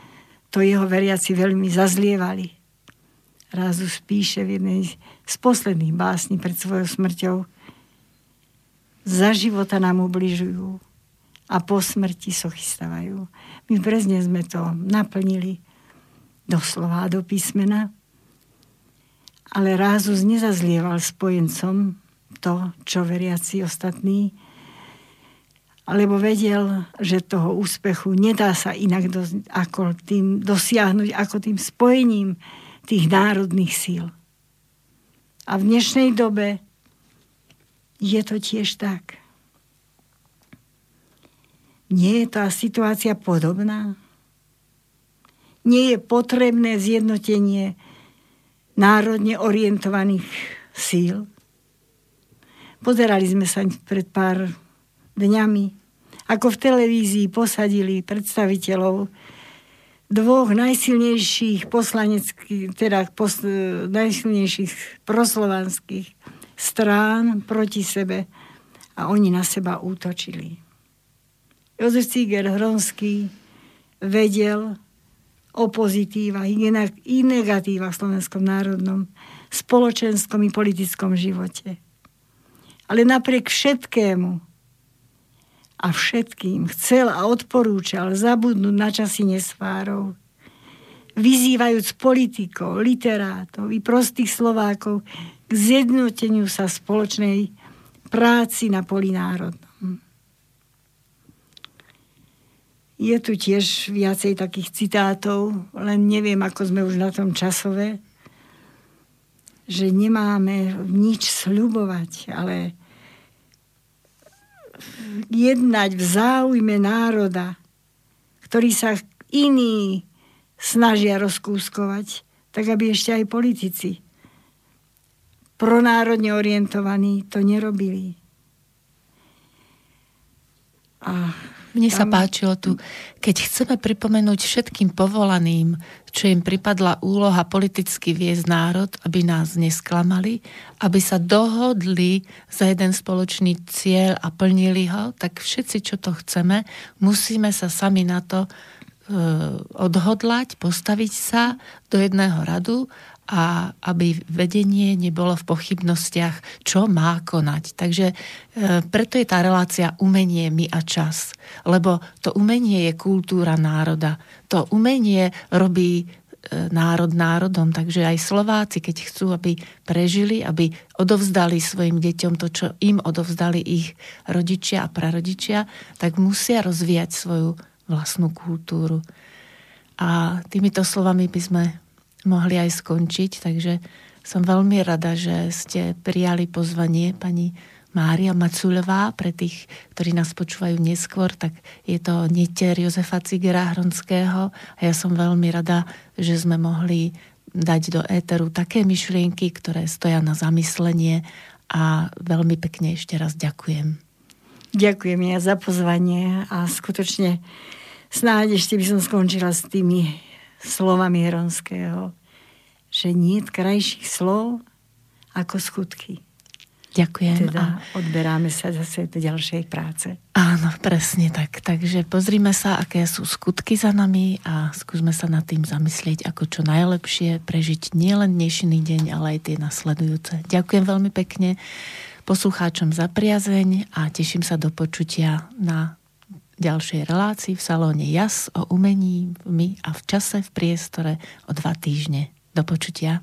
to jeho veriaci veľmi zazlievali. Rázus píše v jednej z posledných básní pred svojou smrťou za života nám ubližujú a po smrti sochy stavajú. My v Brezne sme to naplnili doslova do písmena, ale Rázus nezazlieval spojencom to, čo veriaci ostatní, alebo vedel, že toho úspechu nedá sa inak do, ako tým dosiahnuť, ako tým spojením tých národných síl. A v dnešnej dobe je to tiež tak. Nie je tá situácia podobná? Nie je potrebné zjednotenie národne orientovaných síl? Pozerali sme sa pred pár dňami, ako v televízii posadili predstaviteľov dvoch najsilnejších poslaneckých, teda pos, najsilnejších proslovanských strán proti sebe a oni na seba útočili Jozef Ciger Hronský vedel o pozitívach i negatívach v slovenskom národnom, spoločenskom i politickom živote. Ale napriek všetkému a všetkým chcel a odporúčal zabudnúť na časy nesvárov, vyzývajúc politikov, literátov i prostých Slovákov k zjednoteniu sa spoločnej práci na poli národnom. Je tu tiež viacej takých citátov, len neviem, ako sme už na tom časové, že nemáme nič sľubovať, ale jednať v záujme národa, ktorý sa iní snažia rozkúskovať, tak aby ešte aj politici pronárodne orientovaní to nerobili. A mne sa páčilo tu, keď chceme pripomenúť všetkým povolaným, čo im pripadla úloha politicky viesť národ, aby nás nesklamali, aby sa dohodli za jeden spoločný cieľ a plnili ho, tak všetci, čo to chceme, musíme sa sami na to e, odhodlať, postaviť sa do jedného radu a aby vedenie nebolo v pochybnostiach, čo má konať. Takže e, preto je tá relácia umenie my a čas. Lebo to umenie je kultúra národa. To umenie robí e, národ národom. Takže aj Slováci, keď chcú, aby prežili, aby odovzdali svojim deťom to, čo im odovzdali ich rodičia a prarodičia, tak musia rozvíjať svoju vlastnú kultúru. A týmito slovami by sme mohli aj skončiť, takže som veľmi rada, že ste prijali pozvanie pani Mária Macuľová, pre tých, ktorí nás počúvajú neskôr, tak je to netier Jozefa Cigera Hronského. A ja som veľmi rada, že sme mohli dať do éteru také myšlienky, ktoré stoja na zamyslenie. A veľmi pekne ešte raz ďakujem. Ďakujem ja za pozvanie a skutočne snáď ešte by som skončila s tými slovami Hronského, že nie krajších slov ako skutky. Ďakujem. Teda a... odberáme sa zase do ďalšej práce. Áno, presne tak. Takže pozrime sa, aké sú skutky za nami a skúsme sa nad tým zamyslieť, ako čo najlepšie prežiť nielen dnešný deň, ale aj tie nasledujúce. Ďakujem veľmi pekne poslucháčom za priazeň a teším sa do počutia na ďalšej relácii v salóne JAS o umení my a v čase v priestore o dva týždne. Do počutia.